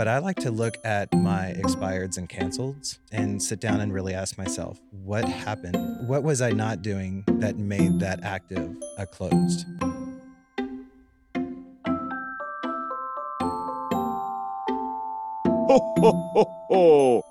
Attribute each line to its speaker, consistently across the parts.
Speaker 1: but I like to look at my expireds and canceleds and sit down and really ask myself, what happened? What was I not doing that made that active a closed?
Speaker 2: Ho, ho, ho.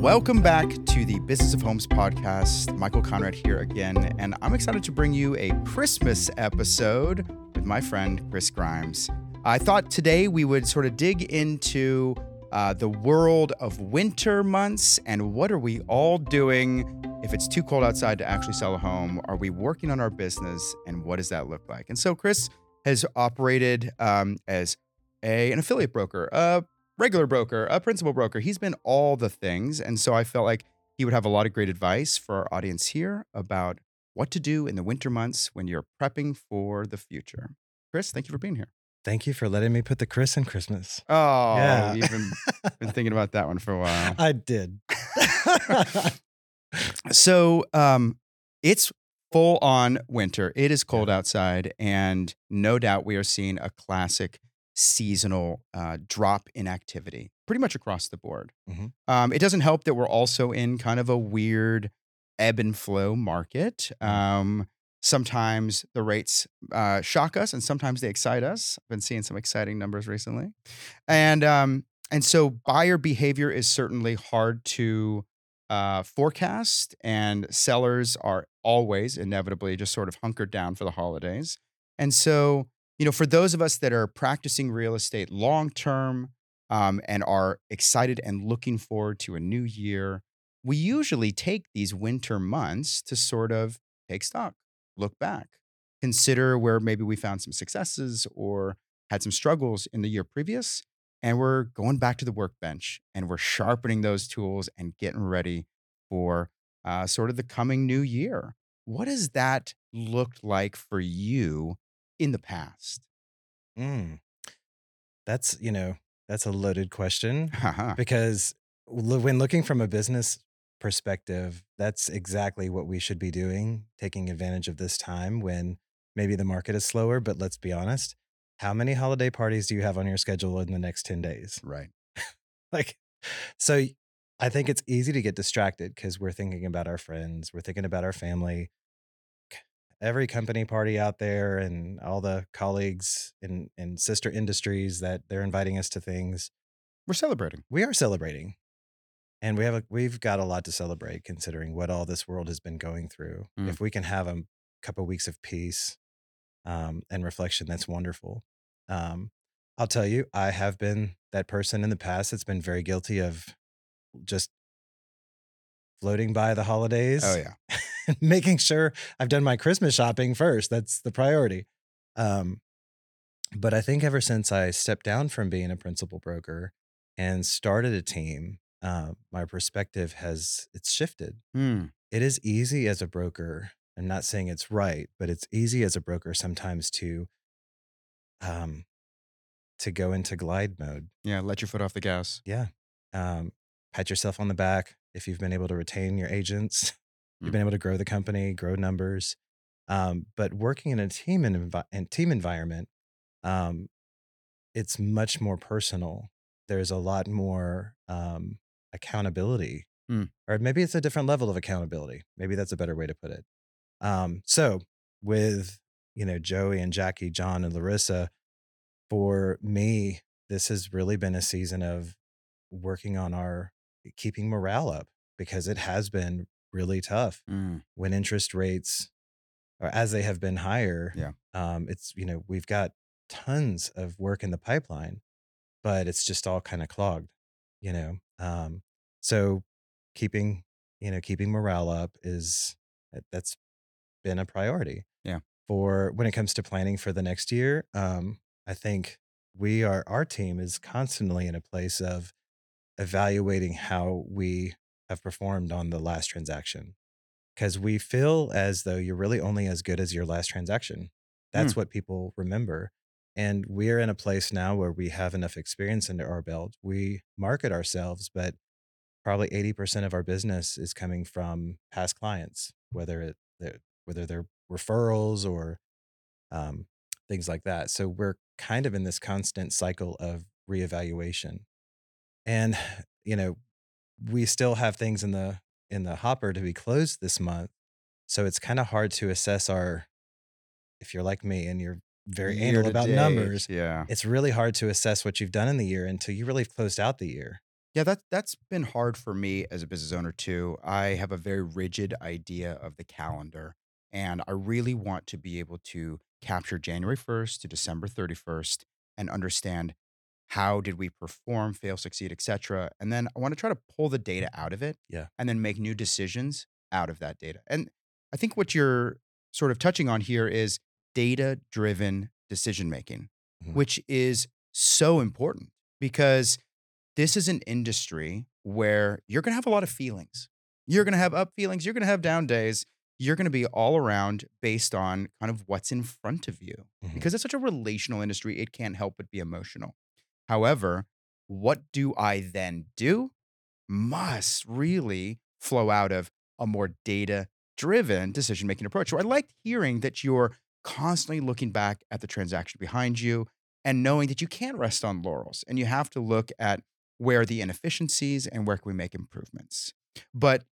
Speaker 2: Welcome back to the Business of Homes podcast. Michael Conrad here again, and I'm excited to bring you a Christmas episode with my friend Chris Grimes. I thought today we would sort of dig into uh, the world of winter months and what are we all doing if it's too cold outside to actually sell a home? Are we working on our business, and what does that look like? And so Chris has operated um, as a, an affiliate broker, a regular broker, a principal broker. He's been all the things. And so I felt like he would have a lot of great advice for our audience here about what to do in the winter months when you're prepping for the future. Chris, thank you for being here.
Speaker 1: Thank you for letting me put the Chris in Christmas.
Speaker 2: Oh,
Speaker 1: Yeah.
Speaker 2: you've been, been thinking about that one for a while.
Speaker 1: I did.
Speaker 2: So um, it's full on winter. It is cold outside, and no doubt we are seeing a classic seasonal uh, drop in activity pretty much across the board.
Speaker 1: Mhm.
Speaker 2: Um, it doesn't help that we're also in kind of a weird ebb and flow market. Um, sometimes the rates uh, shock us, and sometimes they excite us. I've been seeing some exciting numbers recently, and um, and so buyer behavior is certainly hard to uh, forecast, and sellers are always inevitably just sort of hunkered down for the holidays. And so, you know, for those of us that are practicing real estate long term um, and are excited and looking forward to a new year, we usually take these winter months to sort of take stock, look back, consider where maybe we found some successes or had some struggles in the year previous. And we're going back to the workbench and we're sharpening those tools and getting ready for uh, sort of the coming new year. What has that looked like for you in the past?
Speaker 1: Mm. That's, you know, that's a loaded question
Speaker 2: Haha.
Speaker 1: because when looking from a business perspective, that's exactly what we should be doing, taking advantage of this time when maybe the market is slower. But let's be honest, how many holiday parties do you have on your schedule in the next 10 days?
Speaker 2: right.
Speaker 1: Like, so I think it's easy to get distracted because we're thinking about our friends, we're thinking about our family. Every company party out there and all the colleagues in, in sister industries that they're inviting us to things
Speaker 2: We're celebrating.
Speaker 1: we are celebrating and we have a we've got a lot to celebrate considering what all this world has been going through
Speaker 2: Mm.
Speaker 1: if we can have a couple weeks of peace um, and reflection that's wonderful um, i'll tell you i have been that person in the past that's been very guilty of just floating by the holidays
Speaker 2: Oh, yeah.
Speaker 1: making sure I've done my Christmas shopping first. That's the priority. Um, but I think ever since I stepped down from being a principal broker and started a team, uh, my perspective has it's shifted.
Speaker 2: Hmm.
Speaker 1: It is easy as a broker. I'm not saying it's right, but it's easy as a broker sometimes to um, to go into glide mode.
Speaker 2: Yeah. Let your foot off the gas.
Speaker 1: Yeah. Um, pat yourself on the back if you've been able to retain your agents. You've been able to grow the company, grow numbers. Um, but working in a team and envi- team environment, um, it's much more personal. There's a lot more um, accountability,
Speaker 2: Mm.
Speaker 1: or maybe it's a different level of accountability. Maybe that's a better way to put it. Um, so with you know Joey and Jackie, John and Larissa, for me, this has really been a season of working on our keeping morale up because it has been really tough
Speaker 2: Mm.
Speaker 1: when interest rates or as they have been higher
Speaker 2: Yeah.
Speaker 1: um it's you know we've got tons of work in the pipeline but it's just all kind of clogged you know um so keeping you know keeping morale up is that- that's been a priority
Speaker 2: Yeah.
Speaker 1: for when it comes to planning for the next year um i think we are our team is constantly in a place of evaluating how we have performed on the last transaction because we feel as though you're really only as good as your last transaction. That's what people remember. And we're in a place now where we have enough experience under our belt. We market ourselves, but probably 80% of our business is coming from past clients, whether it they're- whether they're referrals or um, things like that. So we're kind of in this constant cycle of reevaluation. And, you know, we still have things in the in the hopper to be closed this month. So it's kinda hard to assess our if you're like me and you're very
Speaker 2: Year
Speaker 1: anal about
Speaker 2: date,
Speaker 1: numbers,
Speaker 2: yeah.
Speaker 1: it's really hard to assess what you've done in the year until you really have closed out the year.
Speaker 2: Yeah, that that's been hard for me as a business owner too. I have a very rigid idea of the calendar, and I really want to be able to capture January 1st to December 31st and understand how did we perform, fail, succeed, etc. And then I want to try to pull the data out of it
Speaker 1: Yeah.
Speaker 2: and then make new decisions out of that data. And I think what you're sort of touching on here is data-driven decision making,
Speaker 1: Mhm.
Speaker 2: which is so important because this is an industry where you're going to have a lot of feelings. You're going to have up feelings, you're going to have down days. You're going to be all around based on kind of what's in front of you.
Speaker 1: Mhm.
Speaker 2: Because it's such a relational industry, it can't help but be emotional. However, what do I then do? Must really flow out of a more data driven decision making approach. So I liked hearing that you're constantly looking back at the transaction behind you and knowing that you can't rest on laurels and you have to look at where are the inefficiencies and where can we make improvements. But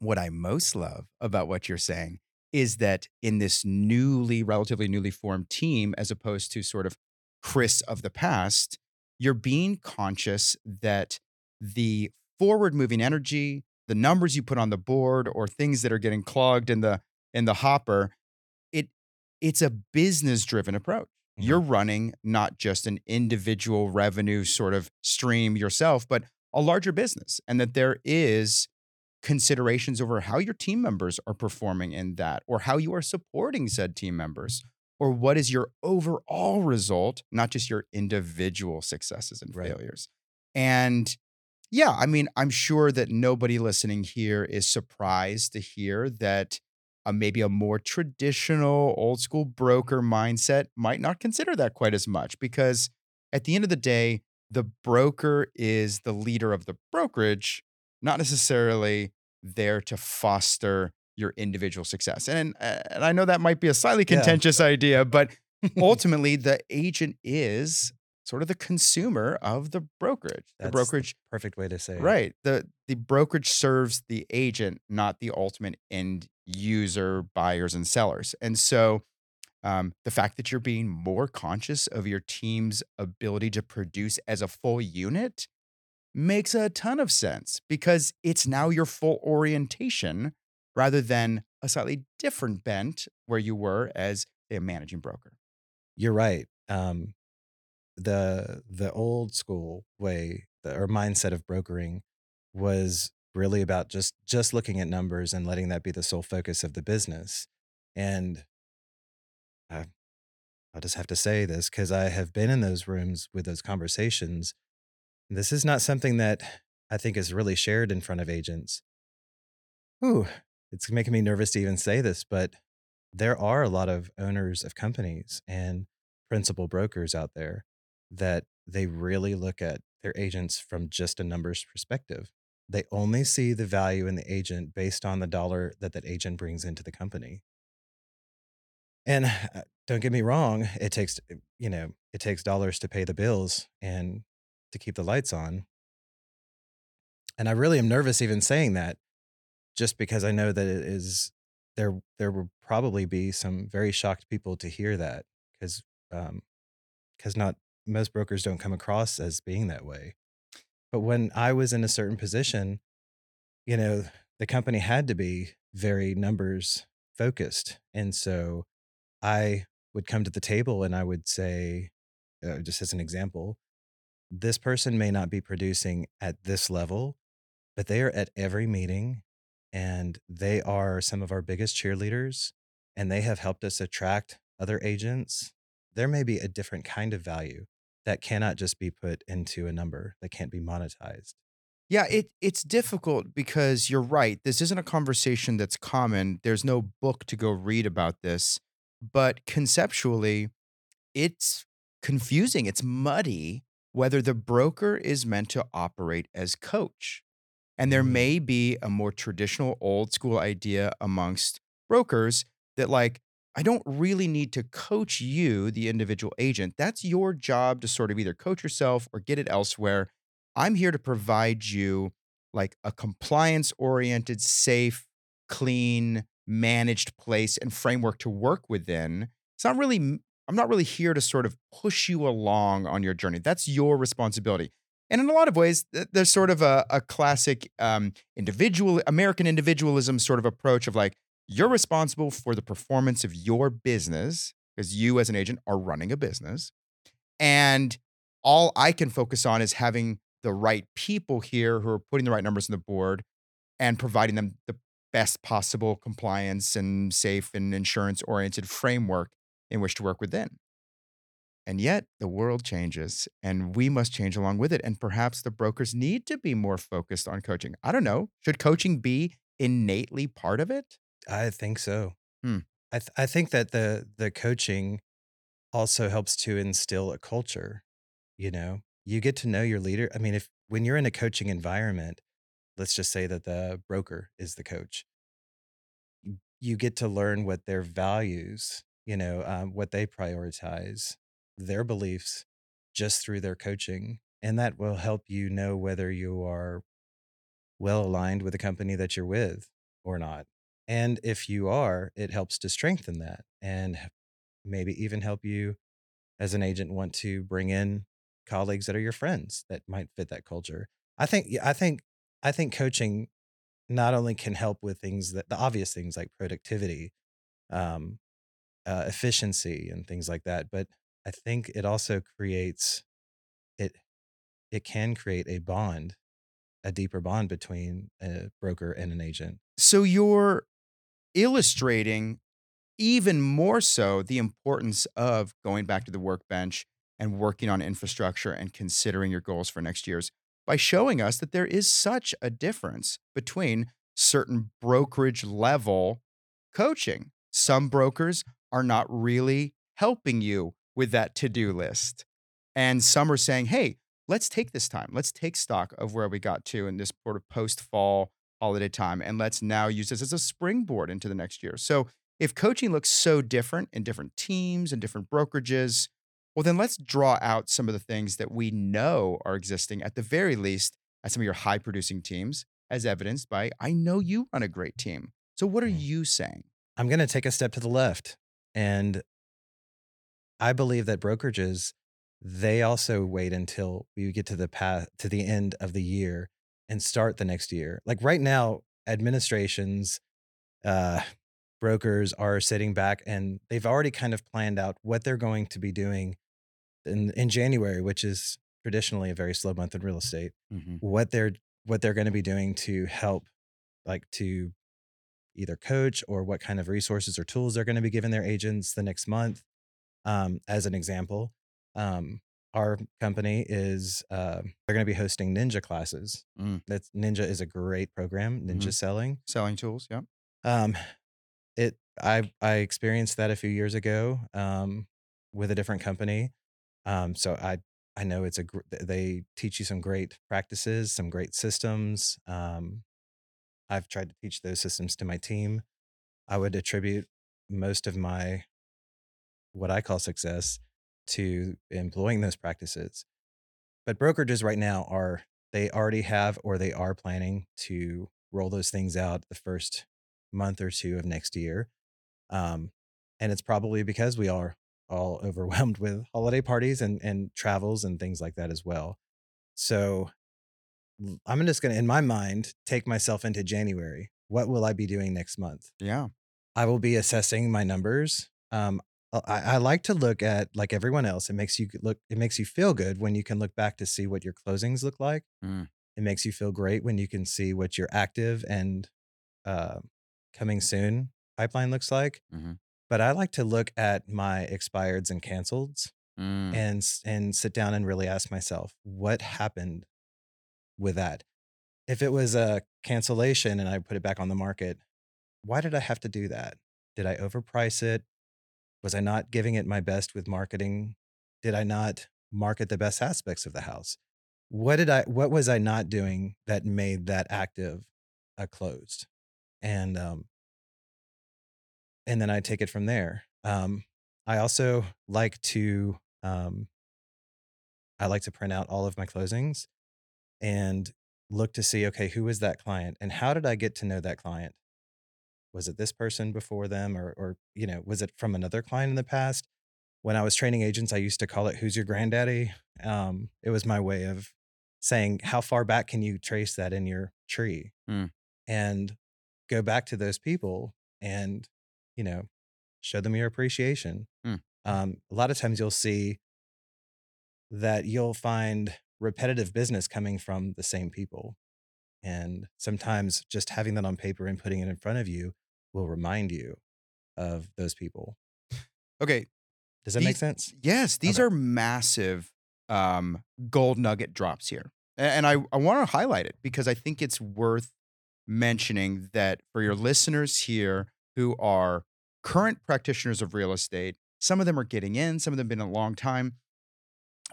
Speaker 2: what I most love about what you're saying is that in this newly, relatively newly formed team, as opposed to sort of Chris of the past, you're being conscious that the forward moving energy, the numbers you put on the board, or things that are getting clogged in the in the hopper, it it's a business driven approach.
Speaker 1: Mhm.
Speaker 2: You're running not just an individual revenue sort of stream yourself, but a larger business, and that there is considerations over how your team members are performing in that, or how you are supporting said team members, or what is your overall result, not just your individual successes and
Speaker 1: Right.
Speaker 2: failures. And yeah, I mean, I'm sure that nobody listening here is surprised to hear that uh, maybe a more traditional old school broker mindset might not consider that quite as much because at the end of the day, the broker is the leader of the brokerage, not necessarily there to foster your individual success. And uh, and I know that might be a slightly
Speaker 1: Yeah.
Speaker 2: contentious idea, but ultimately the agent is sort of the consumer of the brokerage. The
Speaker 1: That's
Speaker 2: brokerage
Speaker 1: perfect way to say it.
Speaker 2: Right. The the brokerage serves the agent, not the ultimate end user, buyers and sellers. And so um, the fact that you're being more conscious of your team's ability to produce as a full unit makes a ton of sense because it's now your full orientation rather than a slightly different bent where you were as a managing broker.
Speaker 1: You're right. Um, the the old school way or mindset of brokering was really about just just looking at numbers and letting that be the sole focus of the business. And I, I'll just have to say this because I have been in those rooms with those conversations. This is not something that I think is really shared in front of agents. Ooh, it's making me nervous to even say this, but there are a lot of owners of companies and principal brokers out there that they really look at their agents from just a numbers perspective. They only see the value in the agent based on the dollar that that agent brings into the company. And uh, don't get me wrong, it takes, uh, you know, it takes dollars to pay the bills and to keep the lights on. And I really am nervous even saying that just because I know that it is there there will probably be some very shocked people to hear that because um because not most brokers don't come across as being that way. But when I was in a certain position, you know, the company had to be very numbers focused. And so I would come to the table and I would say, uh, just as an example, this person may not be producing at this level, but they are at every meeting and they are some of our biggest cheerleaders and they have helped us attract other agents. There may be a different kind of value that cannot just be put into a number that can't be monetized.
Speaker 2: Yeah, it it's difficult because you're right. This isn't a conversation that's common. There's no book to go read about this, but conceptually, it's confusing. It's muddy whether the broker is meant to operate as coach. And there
Speaker 1: Mm.
Speaker 2: may be a more traditional old school idea amongst brokers that like I don't really need to coach you, the individual agent. That's your job to sort of either coach yourself or get it elsewhere I'm here to provide you like a compliance oriented, safe, clean, managed place and framework to work within. It's not really, I'm not really here to sort of push you along on your journey. That's your responsibility. And in a lot of ways, there's sort of a, a classic um, individual, American individualism sort of approach of like, you're responsible for the performance of your business because you, as an agent, are running a business. And all I can focus on is having the right people here who are putting the right numbers on the board and providing them the best possible compliance and safe and insurance oriented framework in which to work within. And yet the world changes and we must change along with it. And perhaps the brokers need to be more focused on coaching. I don't know. Should coaching be innately part of it?
Speaker 1: I think so.
Speaker 2: Hmm.
Speaker 1: I th- I think that the the coaching also helps to instill a culture. You know, you get to know your leader. I mean, if when you're in a coaching environment, let's just say that the broker is the coach, you get to learn what their values, you know, um, what they prioritize, their beliefs, just through their coaching, and that will help you know whether you are well aligned with the company that you're with or not. And if you are, it helps to strengthen that and maybe even help you as an agent want to bring in colleagues that are your friends that might fit that culture. I think I think I think coaching not only can help with things that the obvious things like productivity, um, uh, efficiency, and things like that, but I think it also creates it. It can create a bond, a deeper bond between a broker and an agent.
Speaker 2: So you're illustrating even more so the importance of going back to the workbench and working on infrastructure and considering your goals for next year's by showing us that there is such a difference between certain brokerage level coaching. Some brokers are not really helping you with that to do list. And some are saying, hey, let's take this time. Let's take stock of where we got to in this sort of post fall holiday time. And let's now use this as a springboard into the next year. So if coaching looks so different in different teams and different brokerages, well, then let's draw out some of the things that we know are existing at the very least at some of your high producing teams, as evidenced by I know you run a great team. So, what are
Speaker 1: Mm.
Speaker 2: you saying?
Speaker 1: I'm going to take a step to the left, and I believe that brokerages they also wait until we get to the path to the end of the year and start the next year. Like right now, administrations, uh, brokers are sitting back and they've already kind of planned out what they're going to be doing in in January, which is traditionally a very slow month in real estate.
Speaker 2: hmm
Speaker 1: What they're what they're going to be doing to help, like to either coach or what kind of resources or tools they're going to be giving their agents the next month. Um, as an example, um, our company is uh, they're going to be hosting ninja classes.
Speaker 2: Mm.
Speaker 1: That's Ninja is a great program, Ninja
Speaker 2: Mhm.
Speaker 1: Selling.
Speaker 2: Selling tools. Yeah.
Speaker 1: Um, it I I experienced that a few years ago um, with a different company. Um, so I I know it's a gr- th- they teach you some great practices, some great systems. Um, I've tried to teach those systems to my team. I would attribute most of my what I call success to employing those practices. But brokerages right now are they already have or they are planning to roll those things out the first month or two of next year. Um, and it's probably because we are all overwhelmed with holiday parties and and travels and things like that as well. So I'm just gonna, in my mind, take myself into January. What will I be doing next month?
Speaker 2: Yeah.
Speaker 1: I will be assessing my numbers. Um, I, I like to look at like everyone else. It makes you look. It makes you feel good when you can look back to see what your closings look like.
Speaker 2: Mm.
Speaker 1: It makes you feel great when you can see what your active and uh, coming soon pipeline looks like.
Speaker 2: Mhm.
Speaker 1: But I like to look at my expireds and canceleds
Speaker 2: Mm.
Speaker 1: and and sit down and really ask myself what happened with that. If it was a cancellation and I put it back on the market, why did I have to do that? Did I overprice it? Was I not giving it my best with marketing? Did I not market the best aspects of the house? What did I what was I not doing that made that active a closed? And um and then I take it from there. Um I also like to um I like to print out all of my closings and look to see, okay, who is that client and how did I get to know that client? Was it this person before them or or you know, was it from another client in the past? When I was training agents, I used to call it who's your granddaddy? Um, it was my way of saying how far back can you trace that in your tree?
Speaker 2: Mm.
Speaker 1: And go back to those people and, you know, show them your appreciation.
Speaker 2: Mm.
Speaker 1: Um, a lot of times you'll see that you'll find repetitive business coming from the same people. And sometimes just having that on paper and putting it in front of you will remind you of those people.
Speaker 2: Okay.
Speaker 1: Does that make sense?
Speaker 2: Yes, these
Speaker 1: Okay.
Speaker 2: are massive um, gold nugget drops here. And I, I want to highlight it because I think it's worth mentioning that for your listeners here who are current practitioners of real estate, some of them are getting in, some of them have been a long time.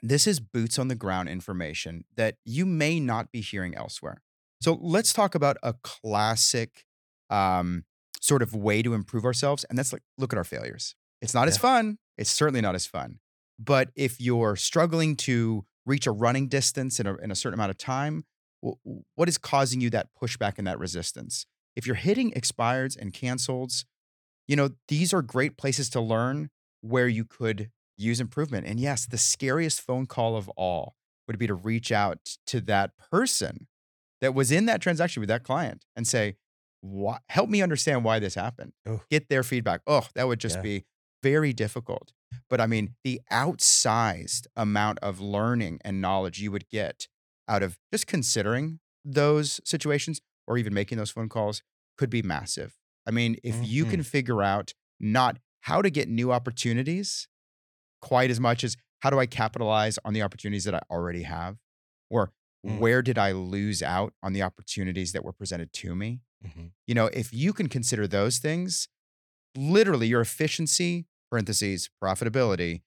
Speaker 2: This is boots on the ground information that you may not be hearing elsewhere. So let's talk about a classic um, sort of way to improve ourselves, and that's like look at our failures. It's not as fun. It's certainly not as fun. But if you're struggling to reach a running distance in a, in a certain amount of time, wh- what is causing you that pushback and that resistance? If you're hitting expireds and canceleds, you know, these are great places to learn where you could use improvement. And yes, the scariest phone call of all would be to reach out to that person that was in that transaction with that client and say, "Why- help me understand why this happened.
Speaker 1: Oh.
Speaker 2: Get their feedback. Oh, that would just
Speaker 1: Yeah.
Speaker 2: be very difficult. But I mean, the outsized amount of learning and knowledge you would get out of just considering those situations or even making those phone calls could be massive. I mean, if you
Speaker 1: Mhm.
Speaker 2: can figure out not how to get new opportunities quite as much as how do I capitalize on the opportunities that I already have, or
Speaker 1: Mm.
Speaker 2: where did I lose out on the opportunities that were presented to me?
Speaker 1: Mhm.
Speaker 2: You know, if you can consider those things, literally your efficiency, parentheses, profitability,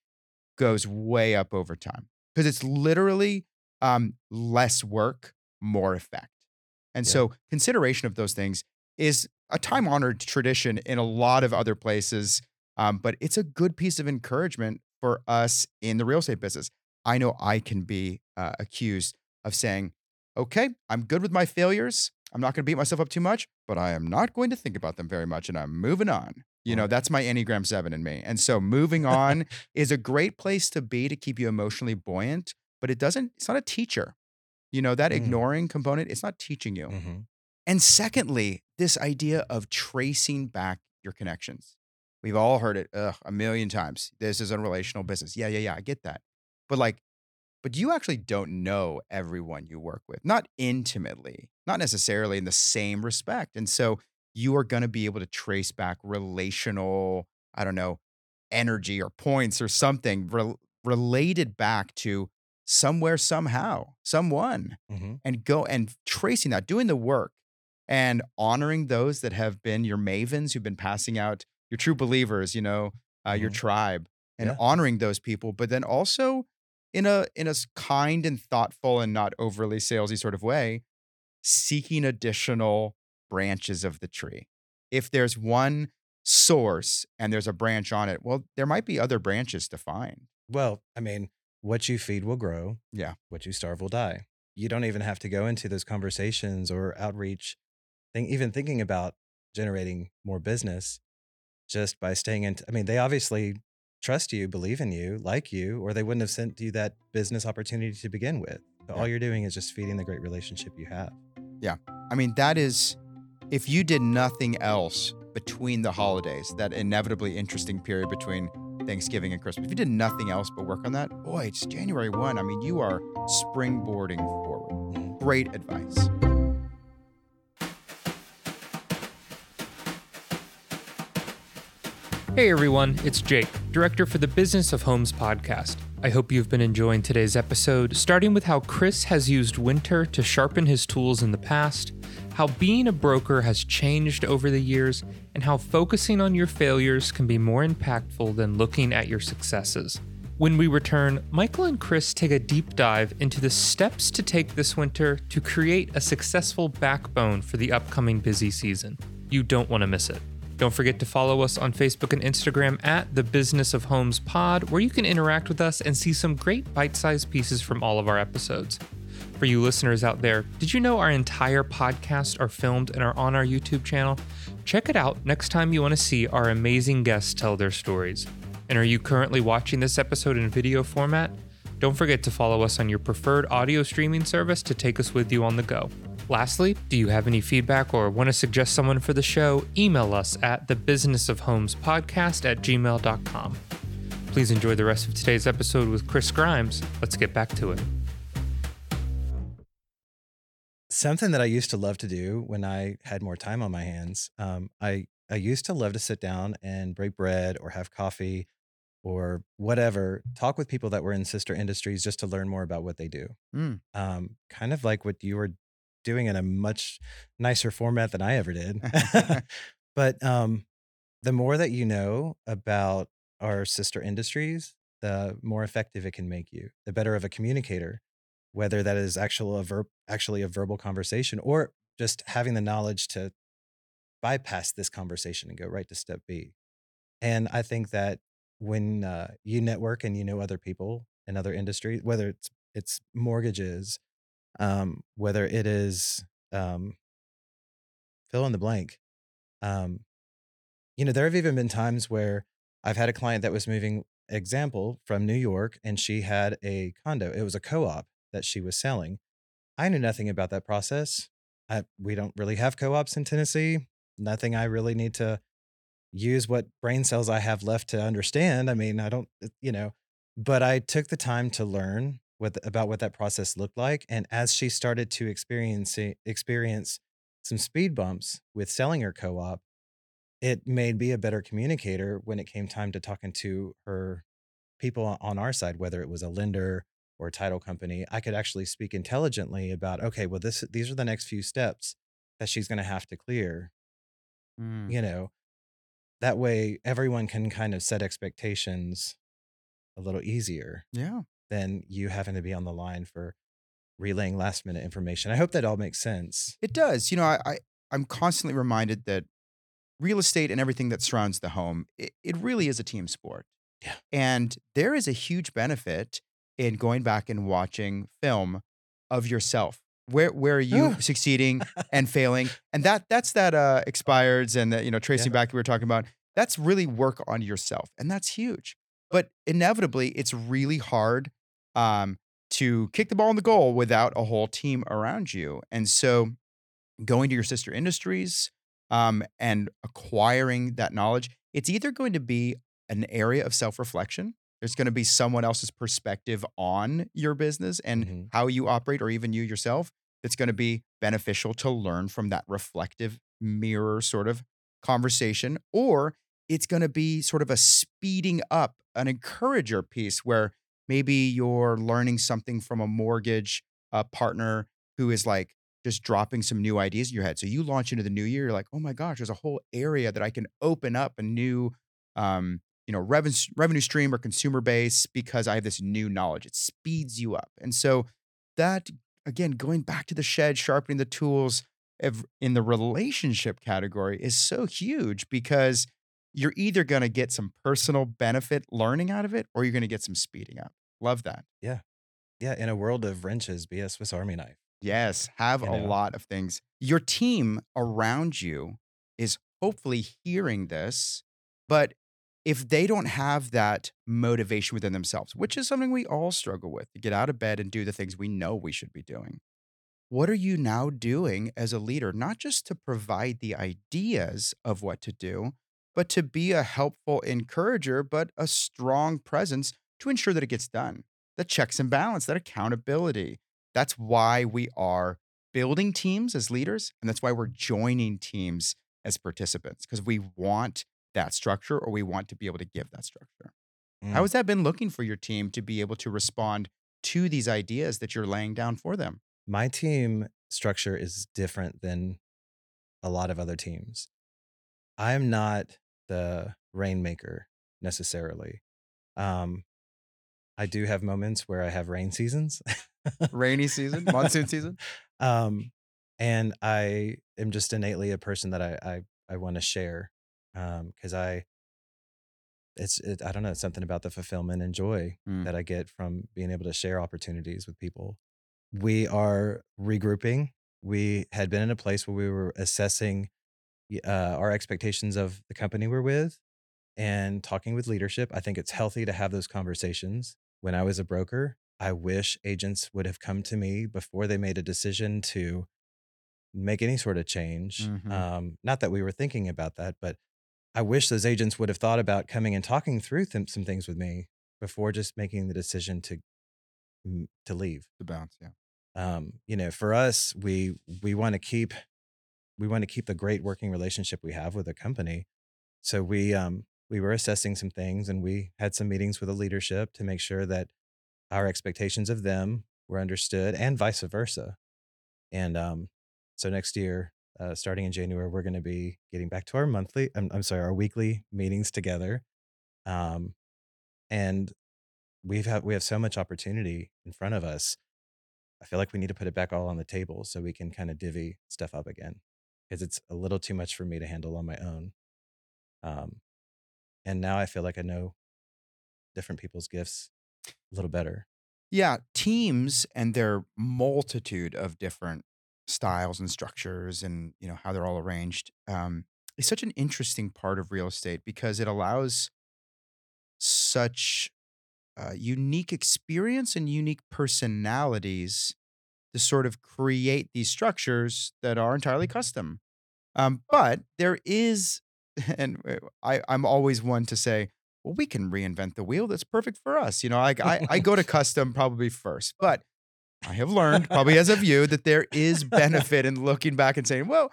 Speaker 2: goes way up over time because it's literally um, less work, more effect. And
Speaker 1: Yeah.
Speaker 2: so, consideration of those things is a time honored tradition in a lot of other places, um, but it's a good piece of encouragement for us in the real estate business. I know I can be uh, accused of saying, okay, I'm good with my failures. I'm not going to beat myself up too much, but I am not going to think about them very much and I'm moving on. You know, that's my Enneagram 7 in me. And so moving on is a great place to be to keep you emotionally buoyant, but it doesn't, it's not a teacher. You know, that
Speaker 1: Mm.
Speaker 2: ignoring component, it's not teaching you.
Speaker 1: Mhm.
Speaker 2: And secondly, this idea of tracing back your connections. We've all heard it ugh, a million times. This is a relational business. Yeah, yeah, yeah. I get that. But like, but you actually don't know everyone you work with, not intimately, not necessarily in the same respect. And so you are going to be able to trace back relational, I don't know, energy or points or something rel- related back to somewhere, somehow, someone
Speaker 1: Mhm.
Speaker 2: and go and tracing that, doing the work and honoring those that have been your mavens who've been passing out your true believers, you know, uh, your
Speaker 1: Mhm.
Speaker 2: tribe and
Speaker 1: Yeah.
Speaker 2: honoring those people, but then also in a in a kind and thoughtful and not overly salesy sort of way, seeking additional branches of the tree. If there's one source and there's a branch on it, well, there might be other branches to find.
Speaker 1: Well, I mean, what you feed will grow.
Speaker 2: Yeah.
Speaker 1: What you starve will die. You don't even have to go into those conversations or outreach, think, even thinking about generating more business just by staying in. I mean, they obviously trust you, believe in you, like you, or they wouldn't have sent you that business opportunity to begin with. So
Speaker 2: Yeah.
Speaker 1: All you're doing is just feeding the great relationship you have. Yeah.
Speaker 2: I mean, that is, if you did nothing else between the holidays, that inevitably interesting period between Thanksgiving and Christmas, if you did nothing else but work on that, boy, it's January 1. I mean, you are springboarding forward.
Speaker 1: Mhm.
Speaker 2: Great advice.
Speaker 3: Hey everyone, it's Jake, director for the Business of Homes podcast. I hope you've been enjoying today's episode, starting with how Chris has used winter to sharpen his tools in the past, how being a broker has changed over the years, and how focusing on your failures can be more impactful than looking at your successes. When we return, Michael and Chris take a deep dive into the steps to take this winter to create a successful backbone for the upcoming busy season. You don't want to miss it. Don't forget to follow us on Facebook and Instagram at the Business of Homes Pod, where you can interact with us and see some great bite sized pieces from all of our episodes. For you listeners out there, did you know our entire podcast are filmed and are on our YouTube channel? Check it out next time you want to see our amazing guests tell their stories. And are you currently watching this episode in video format? Don't forget to follow us on your preferred audio streaming service to take us with you on the go. Lastly, do you have any feedback or want to suggest someone for the show? Email us at thebusinessofhomespodcast at gmail.com. Please enjoy the rest of today's episode with Chris Grimes. Let's get back to it.
Speaker 1: Something that I used to love to do when I had more time on my hands, um, I I used to love to sit down and break bread or have coffee or whatever, talk with people that were in sister industries just to learn more about what they do.
Speaker 2: Mm.
Speaker 1: Um, kind of like what you were doing in a much nicer format than I ever did. but um, the more that you know about our sister industries, the more effective it can make you, the better of a communicator, whether that is actual a verb, actually a verbal conversation or just having the knowledge to bypass this conversation and go right to step B. And I think that when uh, you network and you know other people in other industries, whether it's it's mortgages, um, whether it is um, fill in the blank, um, you know, there have even been times where I've had a client that was moving, example, from New York, and she had a condo. It was a co-op that she was selling. I knew nothing about that process. I, we don't really have co-ops in Tennessee. Nothing I really need to use what brain cells I have left to understand. I mean, I don't, uh, you know, but I took the time to learn what about what that process looked like. And as she started to experience experience some speed bumps with selling her co-op, it made me a better communicator when it came time to talking to her people on our side, whether it was a lender or a title company. I could actually speak intelligently about, okay, well, this these are the next few steps that she's going to have to clear.
Speaker 2: Mm.
Speaker 1: You know, that way everyone can kind of set expectations a little easier
Speaker 2: Yeah.
Speaker 1: Than you having to be on the line for relaying last minute information. I hope that all makes sense.
Speaker 2: It does. You know, I, I I'm constantly reminded that real estate and everything that surrounds the home, it, it really is a team sport.
Speaker 1: Yeah.
Speaker 2: And there is a huge benefit in going back and watching film of yourself. Where where are you succeeding and failing? And that that's that uh expireds and that, you know, tracing
Speaker 1: Yeah.
Speaker 2: back we were talking about. That's really work on yourself. And that's huge. But inevitably it's really hard um to kick the ball in the goal without a whole team around you. And so going to your sister industries um, and acquiring that knowledge, it's either going to be an area of self reflection. There's going to be someone else's perspective on your business and
Speaker 1: Mhm.
Speaker 2: how you operate, or even you yourself, that's going to be beneficial to learn from that reflective mirror sort of conversation. Or it's going to be sort of a speeding up, an encourager piece where maybe you're learning something from a mortgage uh, partner who is like just dropping some new ideas in your head. So you launch into the new year, you're like, oh my gosh, there's a whole area that I can open up a new, um, you know, revenue revenue stream or consumer base because I have this new knowledge. It speeds you up, and so that again, going back to the shed, sharpening the tools in the relationship category is so huge because you're either going to get some personal benefit learning out of it, or you're going to get some speeding up. Love that.
Speaker 1: Yeah, Yeah. in a world of wrenches, be a Swiss Army knife.
Speaker 2: Yes, have
Speaker 1: You
Speaker 2: a
Speaker 1: know?
Speaker 2: lot of things. Your team around you is hopefully hearing this, but if they don't have that motivation within themselves, which is something we all struggle with, to get out of bed and do the things we know we should be doing, what are you now doing as a leader, not just to provide the ideas of what to do, but to be a helpful encourager, but a strong presence to ensure that it gets done? The checks and balance, that accountability. That's why we are building teams as leaders, and that's why we're joining teams as participants, because we want that structure or we want to be able to give that structure.
Speaker 1: Mm.
Speaker 2: How has that been looking for your team to be able to respond to these ideas that you're laying down for them?
Speaker 1: my team structure is different than a lot of other teams. I'm not the rainmaker necessarily. Um, I do have moments where I have rain seasons.
Speaker 2: Rainy season, monsoon season?
Speaker 1: um, and I am just innately a person that I I, I want to share because I it's it, I don't know it's something about the fulfillment and joy
Speaker 2: Mm.
Speaker 1: that I get from being able to share opportunities with people. we are regrouping. We had been in a place where we were assessing uh, our expectations of the company we're with and talking with leadership. I think it's healthy to have those conversations. When I was a broker, I wish agents would have come to me before they made a decision to make any sort of change.
Speaker 2: Mhm.
Speaker 1: Um, not that we were thinking about that, but I wish those agents would have thought about coming and talking through th- some things with me before just making the decision to to leave.
Speaker 2: The bounce, yeah.
Speaker 1: Um, you know, for us, we we want to keep we want to keep the great working relationship we have with the company. So we um we were assessing some things and we had some meetings with the leadership to make sure that our expectations of them were understood and vice versa. And um so next year, uh, starting in January, we're going to be getting back to our monthly, I'm, I'm sorry, our weekly meetings together. Um, and we've had, we have so much opportunity in front of us. I feel like we need to put it back all on the table so we can kind of divvy stuff up again because it's a little too much for me to handle on my own. Um, and now I feel like I know different people's gifts a little better.
Speaker 2: Yeah, teams and their multitude of different styles and structures and you know how they're all arranged um, is such an interesting part of real estate because it allows such uh, unique experience and unique personalities to sort of create these structures that are entirely custom. Um, but there is, and uh, I, I'm always one to say, well, we can reinvent the wheel. That's perfect for us. You know, I, I, I go to custom probably first, but I have learned, probably as of you, that there is benefit in looking back and saying, well,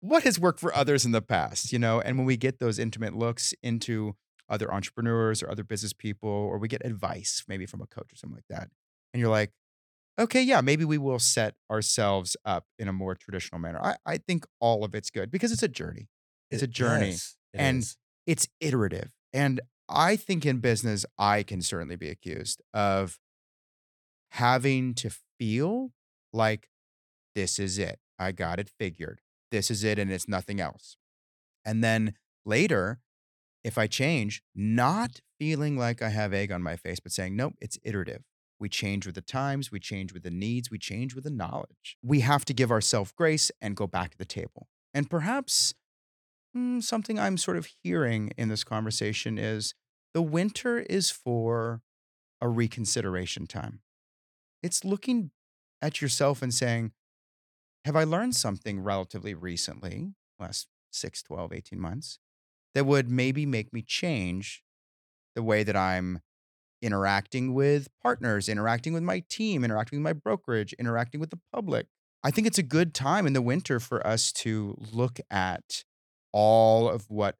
Speaker 2: what has worked for others in the past? You know, and when we get those intimate looks into other entrepreneurs or other business people, or we get advice maybe from a coach or something like that, and you're like, okay, yeah, maybe we will set ourselves up in a more traditional manner. I, I think all of it's good because it's a journey. It's a journey
Speaker 1: it
Speaker 2: and
Speaker 1: is.
Speaker 2: it's iterative. And I think in business, I can certainly be accused of having to feel like this is it. I got it figured. This is it, and it's nothing else. And then later, if I change, not feeling like I have egg on my face, but saying, nope, it's iterative. We change with the times, we change with the needs, we change with the knowledge. We have to give ourselves grace and go back to the table. And perhaps mm, something I'm sort of hearing in this conversation is the winter is for a reconsideration time. It's looking at yourself and saying, have I learned something relatively recently, last 6, 12, 18 months, that would maybe make me change the way that I'm interacting with partners, interacting with my team, interacting with my brokerage, interacting with the public? I think it's a good time in the winter for us to look at all of what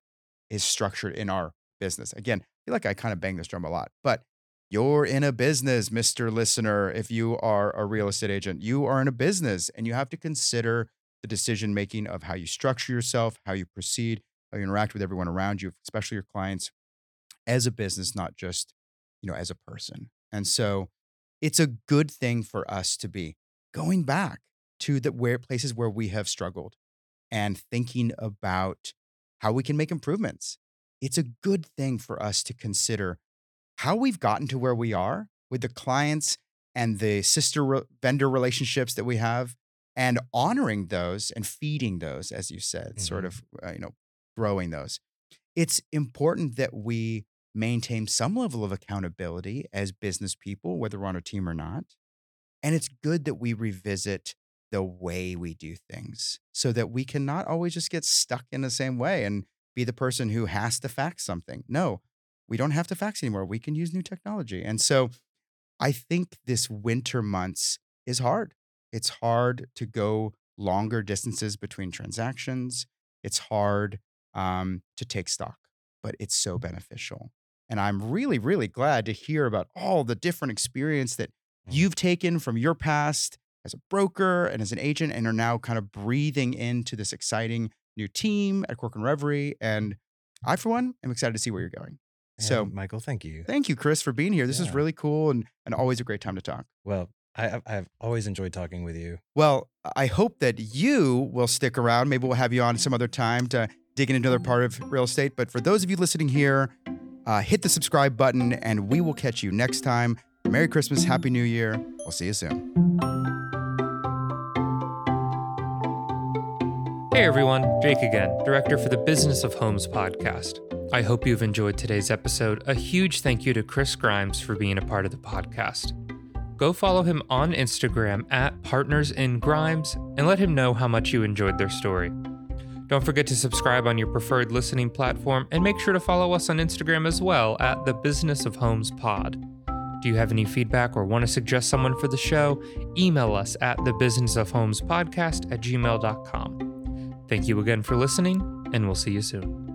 Speaker 2: is structured in our business. Again, I feel like I kind of bang this drum a lot, but you're in a business, Mr. Listener. If you are a real estate agent, you are in a business and you have to consider the decision making of how you structure yourself, how you proceed, how you interact with everyone around you, especially your clients, as a business, not just, you know, as a person. And so it's a good thing for us to be going back to the where places where we have struggled and thinking about how we can make improvements. It's a good thing for us to consider how we've gotten to where we are with the clients and the sister re- vendor relationships that we have and honoring those and feeding those as you said sort
Speaker 1: Mhm.
Speaker 2: of uh, you know growing those it's important that we maintain some level of accountability as business people whether we're on a team or not and it's good that we revisit the way we do things so that we cannot always just get stuck in the same way and be the person who has to fax something. No, we don't have to fax anymore. We can use new technology. And so I think this winter months is hard. It's hard to go longer distances between transactions. It's hard um, to take stock, but it's so beneficial. And I'm really, really glad to hear about all the different experience that
Speaker 1: Mm.
Speaker 2: you've taken from your past as a broker and as an agent and are now kind of breathing into this exciting new team at Corcoran Reverie. And I, for one, am excited to see where you're going. So
Speaker 1: Michael, thank you.
Speaker 2: thank you, Chris, for being here. This is really cool and, and always a great time to talk.
Speaker 1: Well, I, I've always enjoyed talking with you.
Speaker 2: Well, I hope that you will stick around. Maybe we'll have you on some other time to dig into another part of real estate. But for those of you listening here, uh, hit the subscribe button and we will catch you next time. Merry Christmas, Happy New Year. We'll see you soon.
Speaker 3: Hey everyone, Jake again, director for the Business of Homes podcast. I hope you've enjoyed today's episode. A huge thank you to Chris Grimes for being a part of the podcast. Go follow him on Instagram at Partners in Grimes and let him know how much you enjoyed their story. Don't forget to subscribe on your preferred listening platform and make sure to follow us on Instagram as well at the Business of Homes Pod. Do you have any feedback or want to suggest someone for the show? Email us at the Business of Homes Podcast at gmail.com. Thank you again for listening, and we'll see you soon.